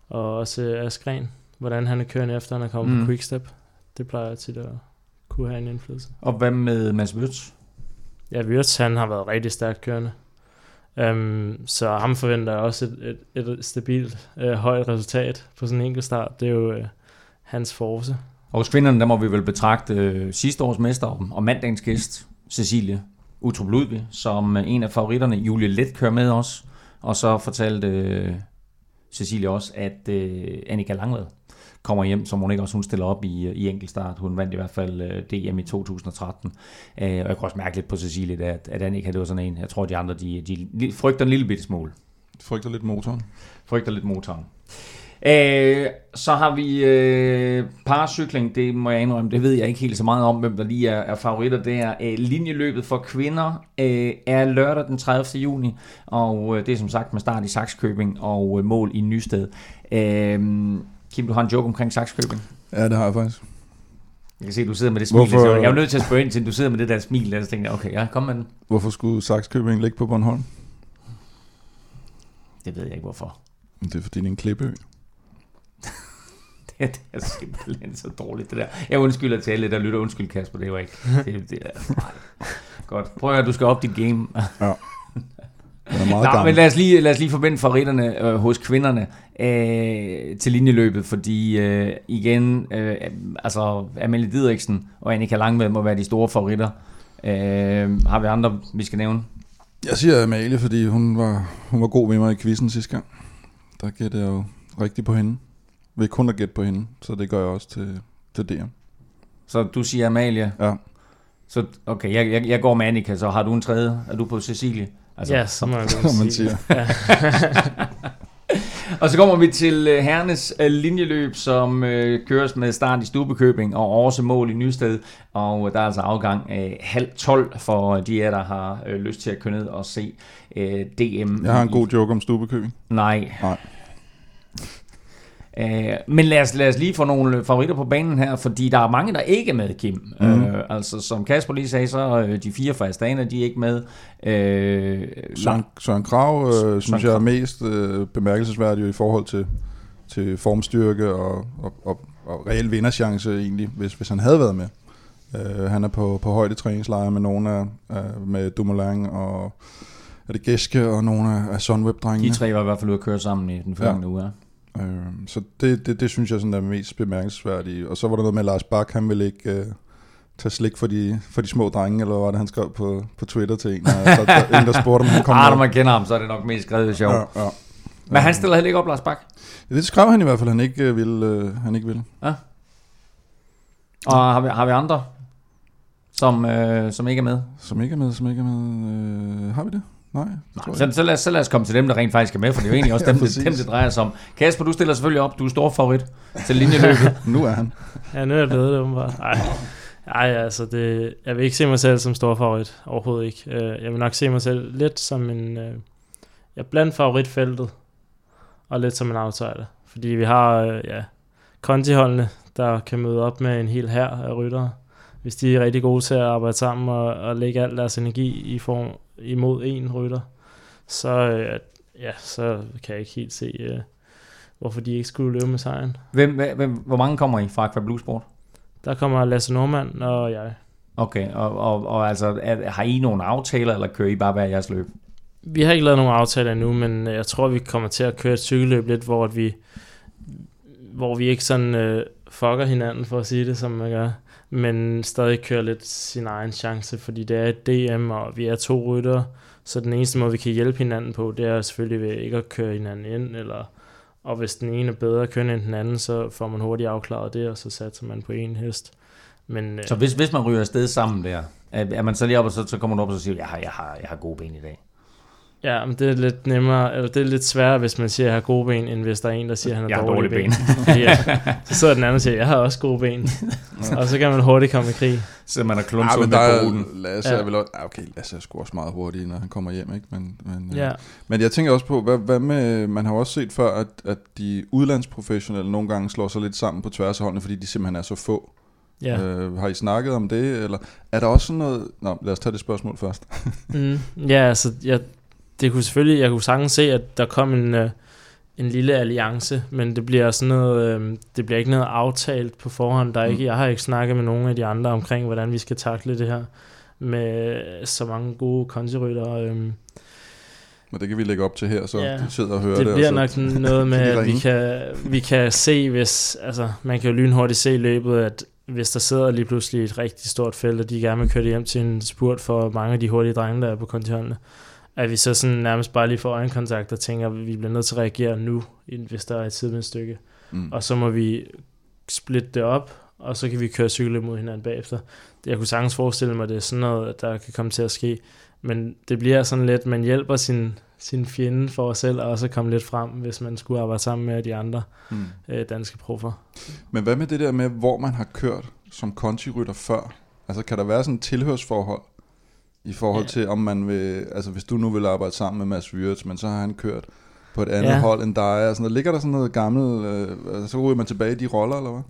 Og også Askren hvordan han er kørende efter, han er kommet mm. på quickstep. Det plejer tit at kunne have en indflydelse. Og hvad med Mads Wirtz? Ja, Wirtz, han har været rigtig stærkt kørende. Um, så ham forventer jeg også et, et, et stabilt, uh, højt resultat på sådan en enkelt start. Det er jo uh, hans force. Og hos kvinderne, der må vi vel betragte uh, sidste års mester og mandagens gæst, Cecilie Utrup Ludvig, som uh, en af favoritterne. Julie Let kører med os. Og så fortalte uh, Cecilie også, at uh, Annika Langvad kommer hjem, som hun ikke også hun stiller op i, i enkeltstart. Hun vandt i hvert fald uh, DM i 2013. Uh, og jeg kan også mærke lidt på Cecilie, at, at Annika det var sådan en. Jeg tror, de andre de, de frygter en lille bitte smule. Frygter lidt motoren. Frygter lidt motoren. Øh, så har vi øh, paracykling, det må jeg indrømme, det ved jeg ikke helt så meget om, hvem der lige er, er favoritter. Det er øh, linjeløbet for kvinder, øh, er lørdag den 30. juni, og øh, det er som sagt med start i Saxkøbing og øh, mål i Nysted. Øh, Kim, du har en joke omkring Saxkøbing. Ja, det har jeg faktisk. Jeg kan se, at du sidder med det smil. Hvorfor? Jeg er nødt til at spørge ind til, du sidder med det der smil, og så tænker jeg, okay, ja, kom med den. Hvorfor skulle Saxkøbing ligge på Bornholm? Det ved jeg ikke, hvorfor. Det er fordi, det er en klippeø. det, det er simpelthen så dårligt, det der. Jeg undskylder til alle, der lytter. Undskyld, Kasper, det var ikke. Det, det er, nej. Godt. Prøv at du skal op dit game. ja. Er meget Nå, men lad os lige, lad os lige forbinde favoritterne øh, hos kvinderne øh, til linjeløbet, fordi øh, igen, øh, altså Amelie Didriksen og Annika Langved må være de store favoritter. Øh, har vi andre, vi skal nævne? Jeg siger Amalie, fordi hun var, hun var god med mig i quizzen sidste gang. Der gætter jeg jo rigtigt på hende. Ved kun at gætte på hende, så det gør jeg også til, til DM. Så du siger Amalie? Ja. Så okay, jeg, jeg, jeg går med Annika, så har du en tredje? Er du på Cecilie? Altså, ja, så må man, man siger. Ja. og så kommer vi til uh, herrenes uh, linjeløb, som uh, køres med start i Stubekøbing og også mål i Nysted. Og uh, der er altså afgang af uh, halv 12 for de af der har lyst til at køre ned og se DM. Jeg har en god joke om Stubekøbing. Nej. Nej. Uh, men lad os, lad os lige få nogle favoritter på banen her, fordi der er mange, der ikke er med, Kim. Mm. Uh, altså, som Kasper lige sagde, så uh, de fire fra Astana, de er ikke med. Uh, Søren, Søren Krav, uh, Søren synes jeg er mest uh, bemærkelsesværdig i forhold til, til formstyrke og, og, og, og reel vinderchance egentlig, hvis, hvis han havde været med. Uh, han er på, på højde træningslejre med nogle af, med Dumoulin og er det Gæske og nogle af, af Sunweb-drengene. De tre var i hvert fald ude at køre sammen i den første ja. uge, ja. Øh, så det, det, det synes jeg sådan er mest bemærkelsesværdigt. Og så var der noget med Lars Bak, han ville ikke øh, tage slik for de, for de små drenge, eller hvad var det, han skrev på, på Twitter til en, og der, der, en, der spurgte, om han kom Ah, når man kender ham, så er det nok mest skrevet sjov. Ja, ja. Men han stiller heller ikke op, Lars Bak? Ja, det skrev han i hvert fald, han ikke øh, ville. Øh, han ikke ville. Ja. Og har vi, har vi andre, som, øh, som ikke er med? Som ikke er med, som ikke er med. Øh, har vi det? Nej, Nej så, så, lad os, så lad os komme til dem, der rent faktisk er med, for det er jo egentlig også dem, ja, det, dem, det drejer sig om. Kasper, du stiller selvfølgelig op. Du er stor favorit til linjeløbet. nu er han. Ja, nu er jeg blevet det, åbenbart. Ej. Ej, altså, det, jeg vil ikke se mig selv som stor favorit. Overhovedet ikke. Øh, jeg vil nok se mig selv lidt som en... Øh, jeg blandt favoritfeltet, og lidt som en outsider. Fordi vi har, øh, ja, kontiholdene, der kan møde op med en hel hær af ryttere. Hvis de er rigtig gode til at arbejde sammen og, og lægge al deres energi i form, imod en rytter, så, øh, ja, så kan jeg ikke helt se, øh, hvorfor de ikke skulle løbe med sejren. Hvem, hvem, hvor mange kommer I fra Aqua Blue Sport? Der kommer Lasse Normand og jeg. Okay, og, og, og altså, er, har I nogle aftaler, eller kører I bare hver jeres løb? Vi har ikke lavet nogen aftaler endnu, men jeg tror, vi kommer til at køre et cykelløb lidt, hvor vi, hvor vi ikke sådan øh, fucker hinanden, for at sige det, som man gør, men stadig kører lidt sin egen chance, fordi det er et DM, og vi er to rytter, så den eneste måde, vi kan hjælpe hinanden på, det er selvfølgelig ved ikke at køre hinanden ind, eller, og hvis den ene er bedre at end den anden, så får man hurtigt afklaret det, og så satser man på en hest. Men, øh, så hvis, hvis man ryger afsted sammen der, er man så lige op, og så, så kommer man op og så siger, jeg har, jeg har, jeg har gode ben i dag? Ja, men det er lidt nemmere, eller det er lidt sværere, hvis man siger, at jeg har gode ben, end hvis der er en, der siger, at han har dårlige, dårlige ben. ben. ja, så sidder den anden og siger, at jeg har også gode ben. og så kan man hurtigt komme i krig. Så man har klunset ja, med på ruten. Lasse ja. er vel også, okay, Lasse er sgu også meget hurtig, når han kommer hjem, ikke? Men, men, ja. men jeg tænker også på, hvad, hvad med, man har også set før, at, at de udlandsprofessionelle nogle gange slår sig lidt sammen på tværs af holdene, fordi de simpelthen er så få. Ja. Øh, har I snakket om det, eller er der også sådan noget... Nå, lad os tage det spørgsmål først. mm, ja, altså, jeg det kunne selvfølgelig, jeg kunne sagtens se, at der kom en, øh, en lille alliance, men det bliver sådan noget, øh, det bliver ikke noget aftalt på forhånd. Der er ikke, mm. jeg har ikke snakket med nogen af de andre omkring, hvordan vi skal takle det her med så mange gode kontirytter. Øh. Men det kan vi lægge op til her, så ja, de sidder og hører det. Det bliver nok noget med, at vi kan, vi kan se, hvis, altså man kan jo lynhurtigt se i løbet, at hvis der sidder lige pludselig et rigtig stort felt, og de gerne vil køre det hjem til en spurt for mange af de hurtige drenge, der er på kontiholdene, at vi så sådan nærmest bare lige får øjenkontakt og tænker, at vi bliver nødt til at reagere nu, hvis der er et sidevendsstykke. Mm. Og så må vi splitte det op, og så kan vi køre cykel mod hinanden bagefter. Jeg kunne sagtens forestille mig, at det er sådan noget, der kan komme til at ske. Men det bliver sådan lidt, man hjælper sin, sin fjende for os selv, og også komme lidt frem, hvis man skulle arbejde sammen med de andre mm. øh, danske proffer. Men hvad med det der med, hvor man har kørt som kontirytter før? Altså kan der være sådan et tilhørsforhold? I forhold ja. til, om man vil, altså hvis du nu vil arbejde sammen med Mads Wirtz, men så har han kørt på et andet ja. hold end dig, og sådan noget. ligger der sådan noget gammelt, øh, altså, så ryger man tilbage i de roller, eller hvad?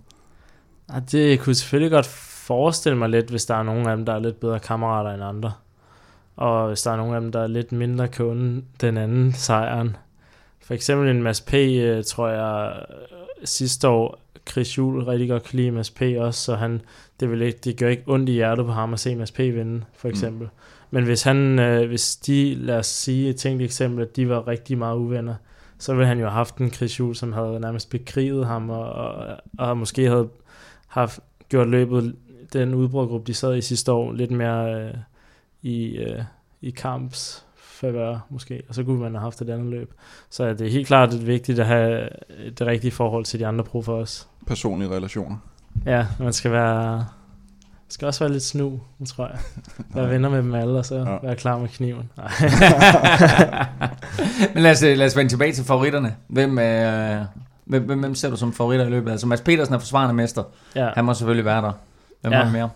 Ja, det kunne selvfølgelig godt forestille mig lidt, hvis der er nogen af dem, der er lidt bedre kammerater end andre. Og hvis der er nogen af dem, der er lidt mindre kunde den anden sejren. For eksempel en Mads P, øh, tror jeg, sidste år, Chris Juhl rigtig godt kan lide Mads P også, så han, det, vil ikke, det gør ikke ondt i hjertet på ham at se Mads P vinde, for mm. eksempel. Mm. Men hvis han, øh, hvis de, lad os sige et tænkt eksempel, at de var rigtig meget uvenner, så ville han jo have haft en Chris Juhl, som havde nærmest bekriget ham, og, og, og måske havde haft gjort løbet, den udbrudgruppe, de sad i sidste år, lidt mere øh, i, øh, i kamps favør, måske, og så kunne man have haft et andet løb. Så det er helt klart det er vigtigt at have det rigtige forhold til de andre proffer også. Personlige relationer. Ja, man skal være skal også være lidt snu, tror jeg. Være venner med dem alle, og så ja. være klar med kniven. Men lad os, lad os vende tilbage til favoritterne. Hvem, øh, hvem, hvem, hvem ser du som favoritter i løbet? Altså Mads Petersen er forsvarende mester. Ja. Han må selvfølgelig være der. Hvem ja. har mere?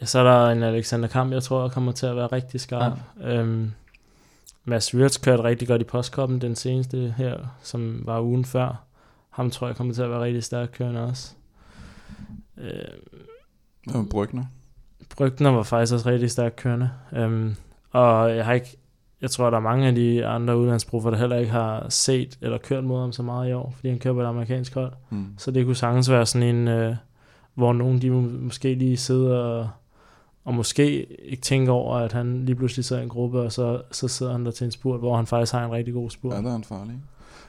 Ja, så er der en Alexander Kamp, jeg tror kommer til at være rigtig skarp. Ja. Øhm, Mads Wirtz kørte rigtig godt i postkoppen den seneste her, som var ugen før. Ham tror jeg kommer til at være rigtig stærk kørende også. Øh, ja, Brygner. Brygner var faktisk også rigtig stærk kørende. Um, og jeg har ikke, jeg tror, der er mange af de andre udlandsprofer, der heller ikke har set eller kørt mod ham så meget i år, fordi han kører på et amerikansk hold. Mm. Så det kunne sagtens være sådan en, uh, hvor nogen de måske lige sidder og og måske ikke tænke over, at han lige pludselig sidder i en gruppe, og så, så sidder han der til en spurt, hvor han faktisk har en rigtig god spurt. Ja, der er han farlig.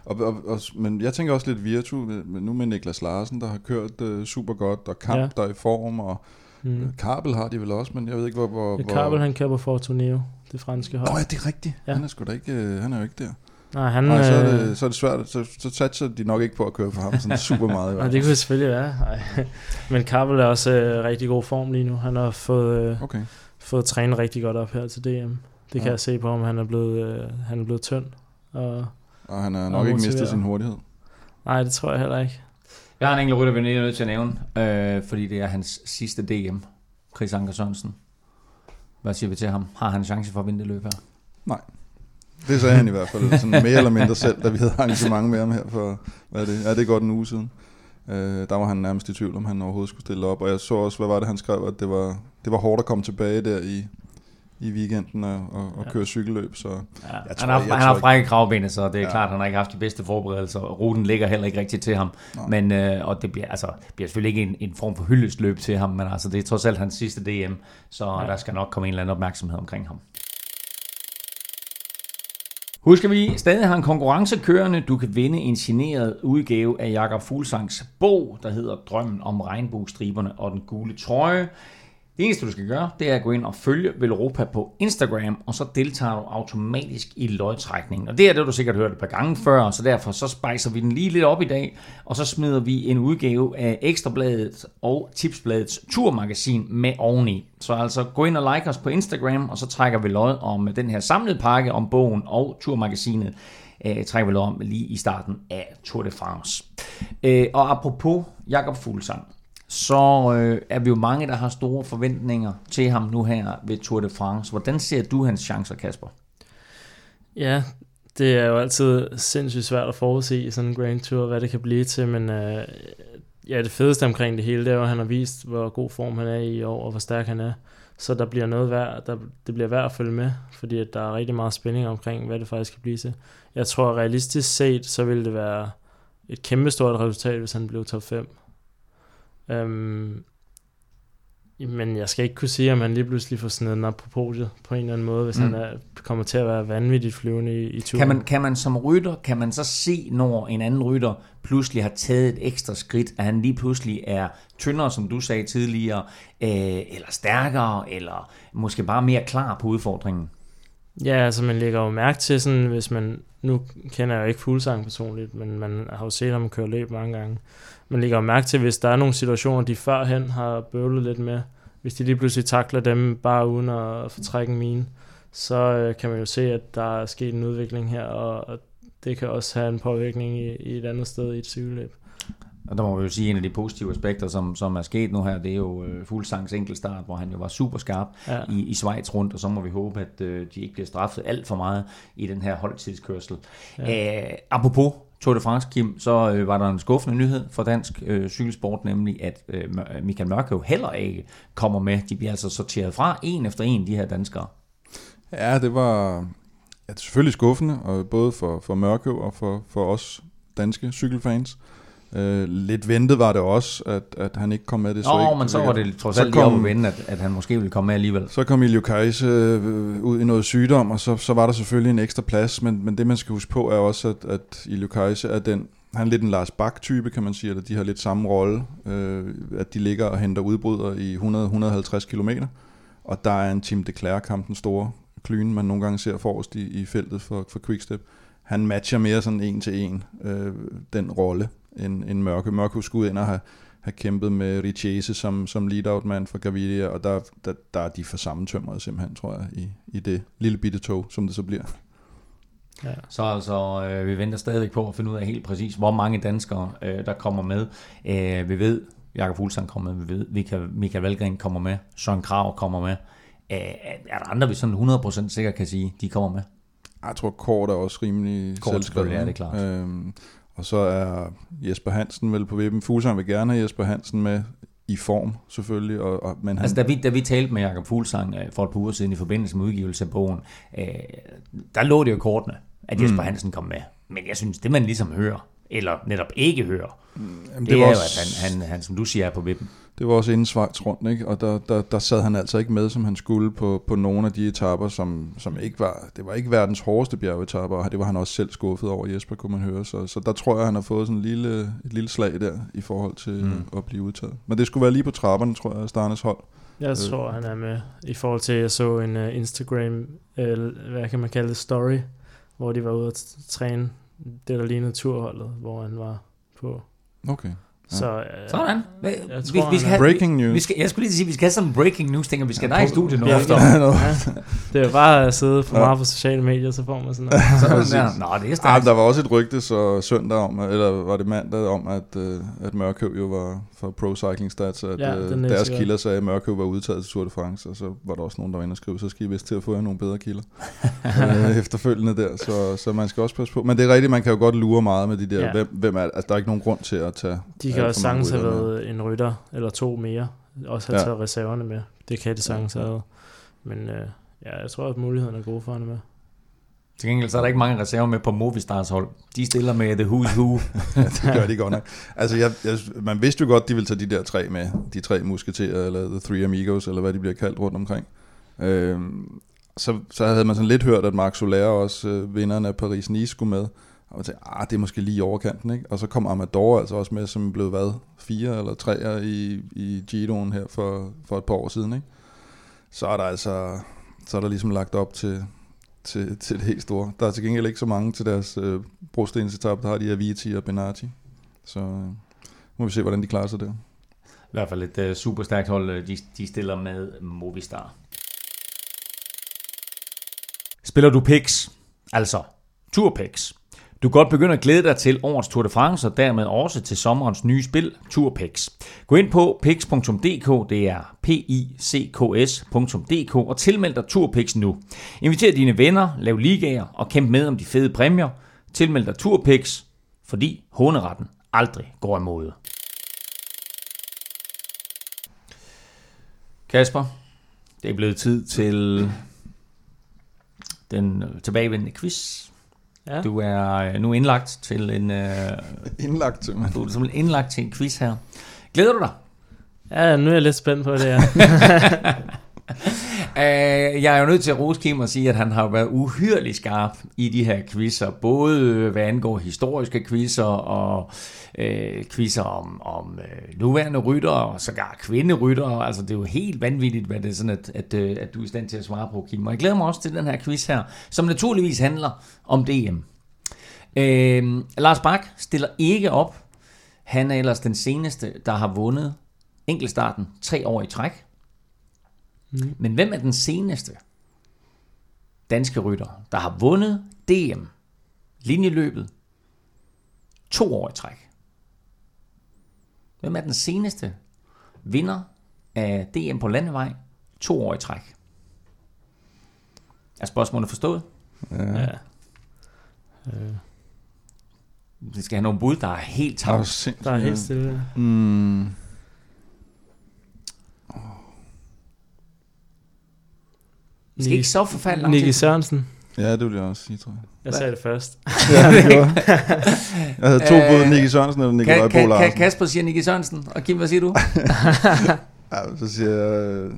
Og, og, og, men jeg tænker også lidt Virtu, nu med Niklas Larsen, der har kørt uh, super godt, og Kamp, ja. der er i form, og mm. Kabel har de vel også, men jeg ved ikke, hvor... hvor ja, Kabel, han kører på Fortuneo, det franske hold. Nå ja, det er rigtigt. Ja. Han er sgu da ikke, uh, han er jo ikke der. Nej, han, Nej, så, er det, øh, så er det svært. Så, så satser de nok ikke på at køre for ham sådan super meget. Nej, det kunne selvfølgelig være. Ej. Men Kabel er også uh, rigtig god form lige nu. Han har fået, uh, okay. fået trænet rigtig godt op her til DM. Det kan Ja. jeg se på, om han er blevet, øh, han er blevet tynd. Og, Og han har nok ikke mistet sin hurtighed. nej, det tror jeg heller ikke. Jeg har en enkelt rytter, vi er nødt til at nævne, øh, fordi det er hans sidste DM. Chris Anker Sørensen. Hvad siger vi til ham? Har han en chance for at vinde det løb her? Det sagde han i hvert fald sådan mere eller mindre selv, da vi havde arrangement med ham her for, hvad er det? Ja, det er godt en uge siden. Øh, der var han nærmest i tvivl, om han overhovedet skulle stille op. Og jeg så også, hvad var det, han skrev, at det var, det var hårdt at komme tilbage der i, i weekenden og, og, og Ja. køre cykelløb. Så Ja, Jeg han tror- har, jeg han tror har frække kravben, så det er ja. Klart, han har ikke haft de bedste forberedelser. Ruten ligger heller ikke rigtigt til ham. Nej. Men, øh, og det bliver, altså, bliver selvfølgelig ikke en, en form for hyldestløb til ham, men altså, det er trods alt hans sidste DM, så. Ja. der skal nok komme en eller anden opmærksomhed omkring ham. Husk, at vi stadig har en konkurrence kørende. Du kan vinde en signeret udgave af Jakob Fuglsangs bog, der hedder Drømmen om regnbuestriberne og den gule trøje. Det eneste, du skal gøre, det er at gå ind og følge Velropa på Instagram, og så deltager du automatisk i lodtrækningen. Og det er det, du sikkert hørt et par gange før, så derfor så spejser vi den lige lidt op i dag, og så smider vi en udgave af Ekstrabladet og Tipsbladets turmagasin med oveni. Så altså gå ind og like os på Instagram, og så trækker vi lod om den her samlede pakke om bogen og turmagasinet, øh, trækker vi lod om lige i starten af Tour de France. Øh, og apropos Jakob Fuglsang, så øh, er vi jo mange, der har store forventninger til ham nu her ved Tour de France. Hvordan ser du hans chancer, Kasper? Ja, det er jo altid sindssygt svært at forudse i sådan en Grand Tour, hvad det kan blive til, men øh, ja, det fedeste omkring det hele, det er jo, at han har vist, hvor god form han er i år, og hvor stærk han er. Så der bliver noget værd, der, det bliver værd at følge med, fordi at der er rigtig meget spænding omkring, hvad det faktisk kan blive til. Jeg tror realistisk set, så ville det være et kæmpestort resultat, hvis han blev top 5. Øhm, men jeg skal ikke kunne sige, om han lige pludselig får den op på podiet på en eller anden måde, hvis mm. han er, kommer til at være vanvittigt flyvende i, i turen. Kan man, kan man som rytter, kan man så se, når en anden rytter pludselig har taget et ekstra skridt, at han lige pludselig er tyndere, som du sagde tidligere, øh, eller stærkere, eller måske bare mere klar på udfordringen? Ja, altså man lægger jo mærke til sådan, hvis man, nu kender jeg jo ikke Fuglsang personligt, men man har jo set ham køre løb mange gange. Man lægger jo mærke til, hvis der er nogle situationer, de førhen har bøvlet lidt med, hvis de lige pludselig takler dem bare uden at fortrække en mine, så øh, kan man jo se, at der er sket en udvikling her, og, og det kan også have en påvirkning i, i et andet sted i et cykelløb. Og der må vi jo sige, at en af de positive aspekter, som, som er sket nu her, det er jo øh, Fuglsangs enkeltstart, hvor han jo var super skarp Ja. i, i Schweiz rundt, og så må vi håbe, at øh, de ikke bliver straffet alt for meget i den her holdtidskørsel. Ja. Øh, apropos Tour de France, Kim, så øh, var der en skuffende nyhed for dansk øh, cykelsport, nemlig at øh, Mør- Michael Mørk jo heller ikke kommer med. De bliver altså sorteret fra en efter en, de her danskere. Ja, det var ja, det selvfølgelig skuffende, og både for, for Mørkøv og for, for os danske cykelfans. Øh, lidt ventet var det også, at, at han ikke kom med det. Nå, ikke, men så var det trods så alt lige kom- at vende, at, at han måske ville komme med alligevel. Så kom Ilio Kajse øh, ud i noget sygdom, og så, så var der selvfølgelig en ekstra plads, men, men det man skal huske på er også, at, at Ilio Kajse er den, han er lidt en Lars Bak-type, kan man sige, eller de har lidt samme rolle, øh, at de ligger og henter udbrydere i 100-150 km, og der er en Team de Klerk, den store klyne, man nogle gange ser forrest i, i feltet for, for Quickstep. Han matcher mere sådan en til en øh, den rolle, end, end Mørke. Mørke skulle ind og have, have kæmpet med Richese som, som lead-out-mand for Gaviria, og der, der, der er de for sammentømret simpelthen, tror jeg, i, i det lille bitte tog, som det så bliver. Ja. Så altså, øh, vi venter stadigvæk på at finde ud af helt præcis, hvor mange danskere, øh, der kommer med. Øh, vi ved, Jakob Fuglsang kommer med, vi ved, Michael, Michael Valgren kommer med, Søren Krav kommer med. Øh, er der andre, vi sådan 100% sikkert kan sige, de kommer med? Jeg tror, Kort er også rimelig Kort selvskrevet. selvfølgelig, ja, det er klart. Øhm, og så er Jesper Hansen vel på vippen. Fuglsang vil gerne have Jesper Hansen med i form, selvfølgelig. Og, og, men han, Altså, da vi, da vi talte med Jakob Fuglsang øh, for et par uger siden i forbindelse med udgivelse af bogen, øh, der lå det jo kortene, at Jesper mm. Hansen kom med. Men jeg synes, det man ligesom hører, eller netop ikke hører, jamen, det, det er var jo, også, at han, han, han, som du siger, er på vippen. Det var også inden Schweiz rundt, ikke? og der, der, der sad han altså ikke med, som han skulle på, på nogle af de etapper, som, som ikke var, det var ikke verdens hårdeste bjergetapper, og det var han også selv skuffet over, Jesper, kunne man høre. Så, så der tror jeg, han har fået sådan en lille, et lille slag der, i forhold til Mm. at blive udtaget. Men det skulle være lige på trapperne, tror jeg, Starnes hold. Jeg Øh. tror, han er med i forhold til, at jeg så en uh, Instagram, uh, hvad kan man kalde det, story, hvor de var ude at træne det, der lignede turholdet, hvor han var på. Okay. Så, øh, Sådan. Hvad- Jeg Vi, tror, vi skal han have, Breaking vi, news. vi skal, jeg skulle lige sige, vi skal have sådan en breaking news ting, og vi skal dig i studiet nu Ja. efter. Det er bare at sidde for Ja. meget på sociale medier, så får man sådan noget. Sådan der. Nå, det er Ah, stærkt. der var også et rygte så søndag om, eller var det mandag om, at, øh, at Mørkøv jo var for Pro Cycling Stats, at Ja, øh, er deres sikkert. kilder sagde, at Mørkøv var udtaget til Tour de France, og så var der også nogen, der var inde og skrive, så skal I vist til at få jer nogle bedre kilder øh, efterfølgende der, så, så man skal også passe på. Men det er rigtigt, man kan jo godt lure meget med de der, Ja. ja. hvem, hvem er, altså der er ikke nogen grund til at tage De kan også sagtens have været en rytter, eller to mere. Også have Ja. taget reserverne med. Det kan de sagtens have. været. Men øh, ja, jeg tror, at muligheden er gode for hende med. Til gengæld så er der ikke mange reserver med på Movistars hold. De stiller med The Who's Who. det gør de godt nok. Altså, jeg, jeg, man vidste jo godt, de ville tage de der tre med. De tre musketerer, eller The Three Amigos, eller hvad de bliver kaldt rundt omkring. Øhm, så, så havde man sådan lidt hørt, at Marc Soler også, øh, vinderen af Paris-Nice, skulle med. Og man tænkte, ah, det er måske lige i overkanten, ikke? Og så kom Amador altså også med, som blev hvad? Fire eller treer i, i Giroen her for, for et par år siden, ikke? Så er der altså, så er der ligesom lagt op til, til, til det helt store. Der er til gengæld ikke så mange til deres øh, brostensetap, der har de Aviti og Benati. Så øh, må vi se, hvordan de klarer sig der. I hvert fald et øh, uh, super stærkt hold, øh, de, de stiller med Movistar. Spiller du picks, altså turpicks? Du kan godt begynde at glæde dig til årets Tour de France, og dermed også til sommerens nye spil, Turpix. Gå ind på pix.dk, det er p i c k s.dk, og tilmeld dig Turpix nu. Inviter dine venner, lav ligaer og kæmp med om de fede præmier. Tilmeld dig Turpix, fordi håneretten aldrig går imod. Kasper, det er blevet tid til den tilbagevendende quiz. Ja. Du er øh, nu indlagt til en, øh, Indlagt simpelthen. du er simpelthen indlagt til en quiz her. Glæder du dig? ja, nu er jeg lidt spændt på det her. Uh, jeg er jo nødt til at rose Kim og sige, at han har været uhyrelig skarp i de her quizzer. Både øh, hvad angår historiske quizzer og øh, quizzer om, om øh, nuværende rytter og sågar kvinderytter. Altså det er jo helt vanvittigt, hvad det er sådan, at, at, øh, at du er i stand til at svare på, Kim. Og jeg glæder mig også til den her quiz her, som naturligvis handler om DM. Øh, Lars Bak stiller ikke op. Han er ellers den seneste, der har vundet enkeltstarten tre år i træk. Mm. Men hvem er den seneste danske rytter, der har vundet DM, linjeløbet, to år i træk? Hvem er den seneste vinder af DM på landevej, to år i træk? Er spørgsmålet forstået? Ja. ja. Øh, Vi skal have nogle bud, der er helt er, sindssygt. der er helt stille. Mm, Vi skal ikke så forfærdeligt lang Nicky. Sørensen. ja, det vil jeg også sige, tror jeg. Jeg sagde det først. Ja, det gjorde jeg. Havde to Øh, bud, Nicky Sørensen eller Nikolaj Bo Larsen. Kasper siger Nicky Sørensen, og Kim, hvad siger du? Ja, så siger jeg...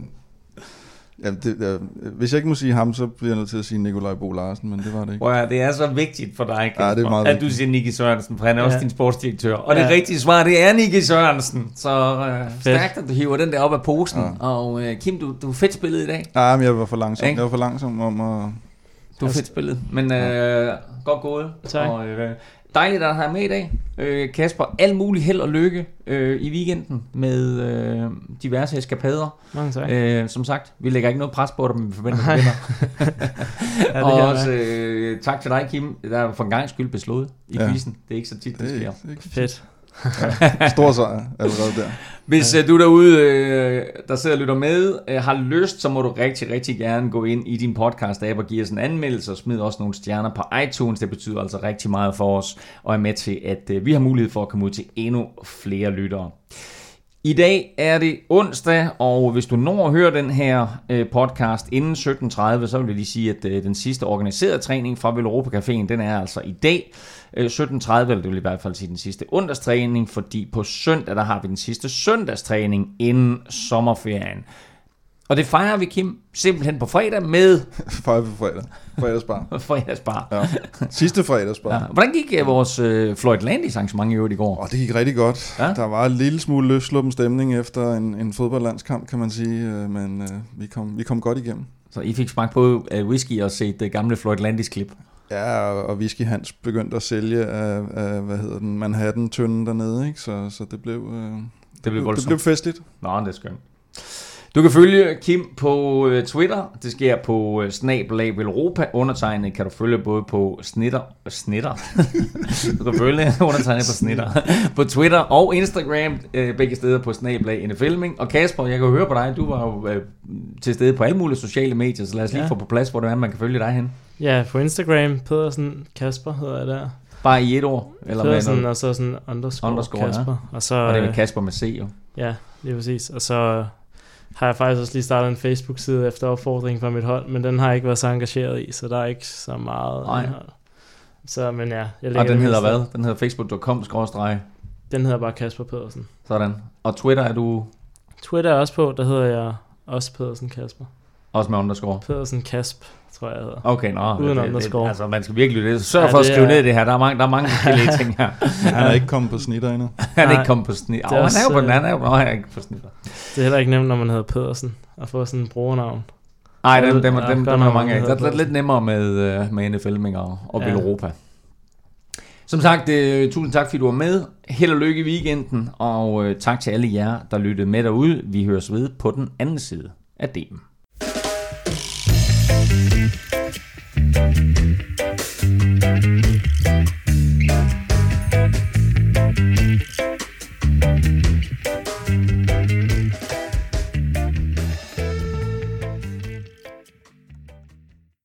øh, Jamen, det, ja, hvis jeg ikke må sige ham, så bliver jeg nødt til at sige Nikolaj Bo Larsen, men det var det ikke. Høre, det er så vigtigt for dig, Kasper, Ja, det er meget at du siger Nicky Sørensen, for han er også Ja. din sportsdirektør. Og det Ja. rigtige svar, det er Nicky Sørensen. Så øh, stærkt, at du hiver den der op af posen. Ja. Og øh, Kim, du, du er fedt spillet i dag. Nej, men jeg var for langsom. Ikke? Jeg var for langsom om at... Du er fedt spillet. Men øh, godt gået. Tak. Og, øh, dejligt at have med i dag. Øh, Kasper, al mulig held og lykke øh, i weekenden med øh, diverse eskapader. Mange tak. Øh, som sagt, vi lægger ikke noget pres på dig, men vi forventer, at du vinder. Ja, det og også øh, tak til dig, Kim. Der er for en gang skyld beslået i Ja. quizzen. Det er ikke så tit, det Det er sker. ikke, stor sejr allerede der. Hvis øh, du derude, øh, der sidder og lytter med, øh, har lyst, så må du rigtig, rigtig gerne gå ind i din podcast-app og give os en anmeldelse og smid også nogle stjerner på iTunes. Det betyder altså rigtig meget for os og er med til, at øh, vi har mulighed for at komme ud til endnu flere lyttere. I dag er det onsdag, og hvis du når at høre den her øh, podcast inden 17.30, så vil jeg lige sige, at øh, den sidste organiserede træning fra Veloropa Caféen, den er altså i dag øh, 17.30, eller det vil i hvert fald sige den sidste onsdagstræning, fordi på søndag, der har vi den sidste søndagstræning inden sommerferien. Og det fejrer vi, Kim, simpelthen på fredag med Fejre på fredag. Fredagsbar. fredagsbar. Ja. Sidste fredagsbar. Ja. Hvordan gik øh, vores øh, Floyd Landis arrangement i øvrigt i går? Og det gik rigtig godt. Ja. Der var en lille smule løsluppen stemning efter en, en fodboldlandskamp, kan man sige. øh, Men øh, vi, kom, vi kom godt igennem. Så I fik smagt på øh, whisky og set det gamle Floyd Landis klip. Ja, og, Whisky Hans begyndte at sælge af, af hvad hedder den, Manhattan-tønden dernede, ikke? Så, så det blev, øh, Det blev det voldsomt. blev festligt. Nå, det er skønt. Du kan følge Kim på øh, Twitter. Det sker på øh, snabelag Velropa. Undertegnet kan du følge både på snitter... Snitter? du kan følge undertegnet på snitter. på Twitter og Instagram. Øh, begge steder på snabelag NFLming. Og Kasper, jeg kan høre på dig. Du var jo til stede på alle mulige sociale medier. Så lad os lige Ja. få på plads, hvor det er, man kan følge dig hen. Ja, på Instagram, Pedersen Kasper hedder jeg der. Bare i et ord. Eller hvad? Pedersen, noget? og så sådan underscore, Underscore, ja. Kasper. Og så, Og det er med Kasper med C, jo. Ja, lige præcis. Og så har jeg faktisk også lige startet en Facebook-side efter opfordring fra mit hold, men den har jeg ikke været så engageret i, så der er ikke så meget Nej. indhold. Så, men ja, jeg Og den hedder hvad? Den hedder facebook.com skråstreg. Den hedder bare Kasper Pedersen. Sådan. Og Twitter er du Twitter er også på, der hedder jeg også Pedersen Kasper. Også med underscore. Pedersen Kasp, tror jeg, jeg hedder. Okay, nå. Uden det, underscore. det, altså, man skal virkelig lytte. Sørg Ja, for at skrive er- ned det her. Der er mange, der er mange forskellige ting her. Han er ikke kommet på snitter endnu. Han er ikke kommet på snit. er Oh, han er jo på den øh, anden. Han er jo ikke på snit. Det er heller ikke nemt, når man hedder Pedersen, at få sådan en brugernavn. Nej, dem, dem, dem, der dem er er mange, af. der Det er lidt, lidt nemmere med, øh, med NFL og, og Ja. Europa. Som sagt, øh, tusind tak, fordi du var med. Held og lykke i weekenden, og øh, tak til alle jer, der lyttede med derude. Vi høres ved på den anden side af DM. Thank